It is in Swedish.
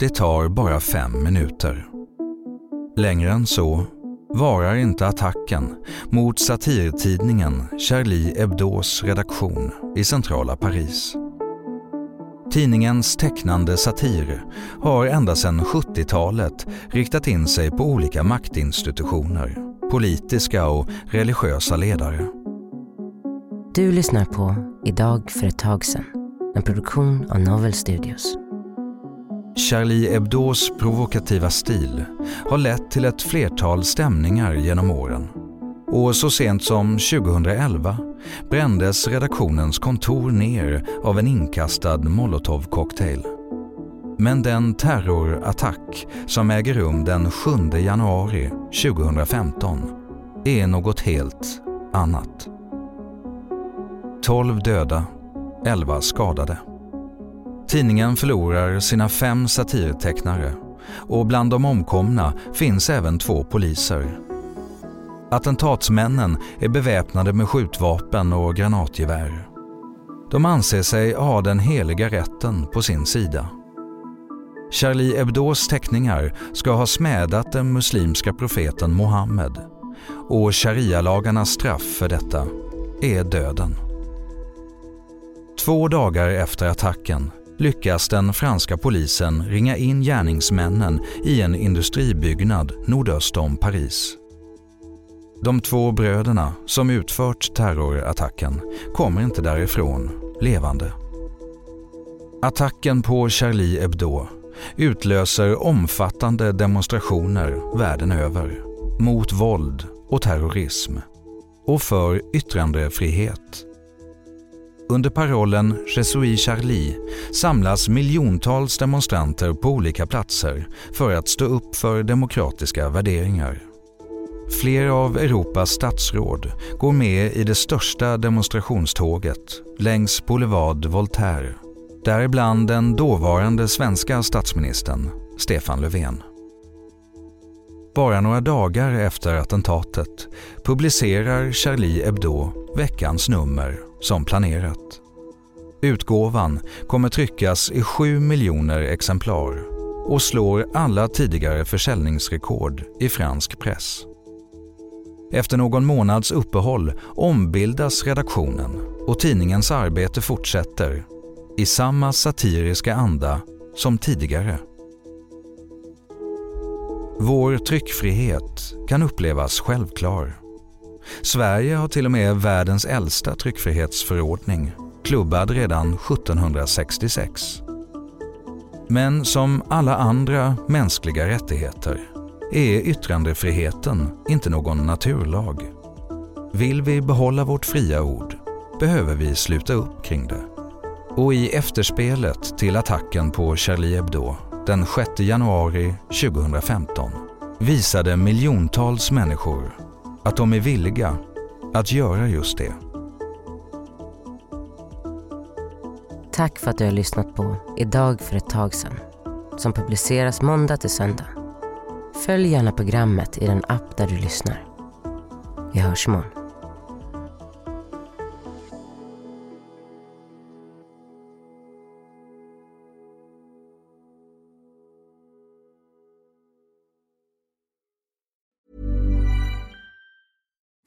Det tar bara fem minuter. Längre än så varar inte attacken mot satirtidningen Charlie Hebdos redaktion i centrala Paris. Tidningens tecknande satir har ända sedan 70-talet riktat in sig på olika maktinstitutioner, politiska och religiösa ledare. Du lyssnar på Idag för ett tag sedan, en produktion av Novel Studios. Charlie Hebdos provokativa stil har lett till ett flertal stämningar genom åren. Och så sent som 2011 brändes redaktionens kontor ner av en inkastad molotovcocktail. Men den terrorattack som äger rum den 7 januari 2015 är något helt annat. 12 döda, 11 skadade. Tidningen förlorar sina fem satirtecknare och bland de omkomna finns även två poliser. Attentatsmännen är beväpnade med skjutvapen och granatgevär. De anser sig ha den heliga rätten på sin sida. Charlie Hebdos teckningar ska ha smädat den muslimska profeten Mohammed och sharia-lagarnas straff för detta är döden. Två dagar efter attacken lyckas den franska polisen ringa in gärningsmännen i en industribyggnad nordöst om Paris. De två bröderna som utfört terrorattacken kommer inte därifrån levande. Attacken på Charlie Hebdo utlöser omfattande demonstrationer världen över mot våld och terrorism och för yttrandefrihet. Under parollen Je suis Charlie samlas miljontals demonstranter på olika platser för att stå upp för demokratiska värderingar. Flera av Europas statsråd går med i det största demonstrationståget längs Boulevard Voltaire. Däribland den dåvarande svenska statsministern Stefan Löfven. Bara några dagar efter attentatet publicerar Charlie Hebdo veckans nummer som planerat. Utgåvan kommer tryckas i 7 miljoner exemplar och slår alla tidigare försäljningsrekord i fransk press. Efter någon månads uppehåll ombildas redaktionen och tidningens arbete fortsätter i samma satiriska anda som tidigare. Vår tryckfrihet kan upplevas självklar. Sverige har till och med världens äldsta tryckfrihetsförordning, klubbad redan 1766. Men som alla andra mänskliga rättigheter är yttrandefriheten inte någon naturlag. Vill vi behålla vårt fria ord behöver vi sluta upp kring det. Och i efterspelet till attacken på Charlie Hebdo den 6 januari 2015 visade miljontals människor att de är villiga att göra just det. Tack för att du har lyssnat på Idag för ett tag sedan som publiceras måndag till söndag. Följ gärna programmet i den app där du lyssnar. Vi hörs imorgon.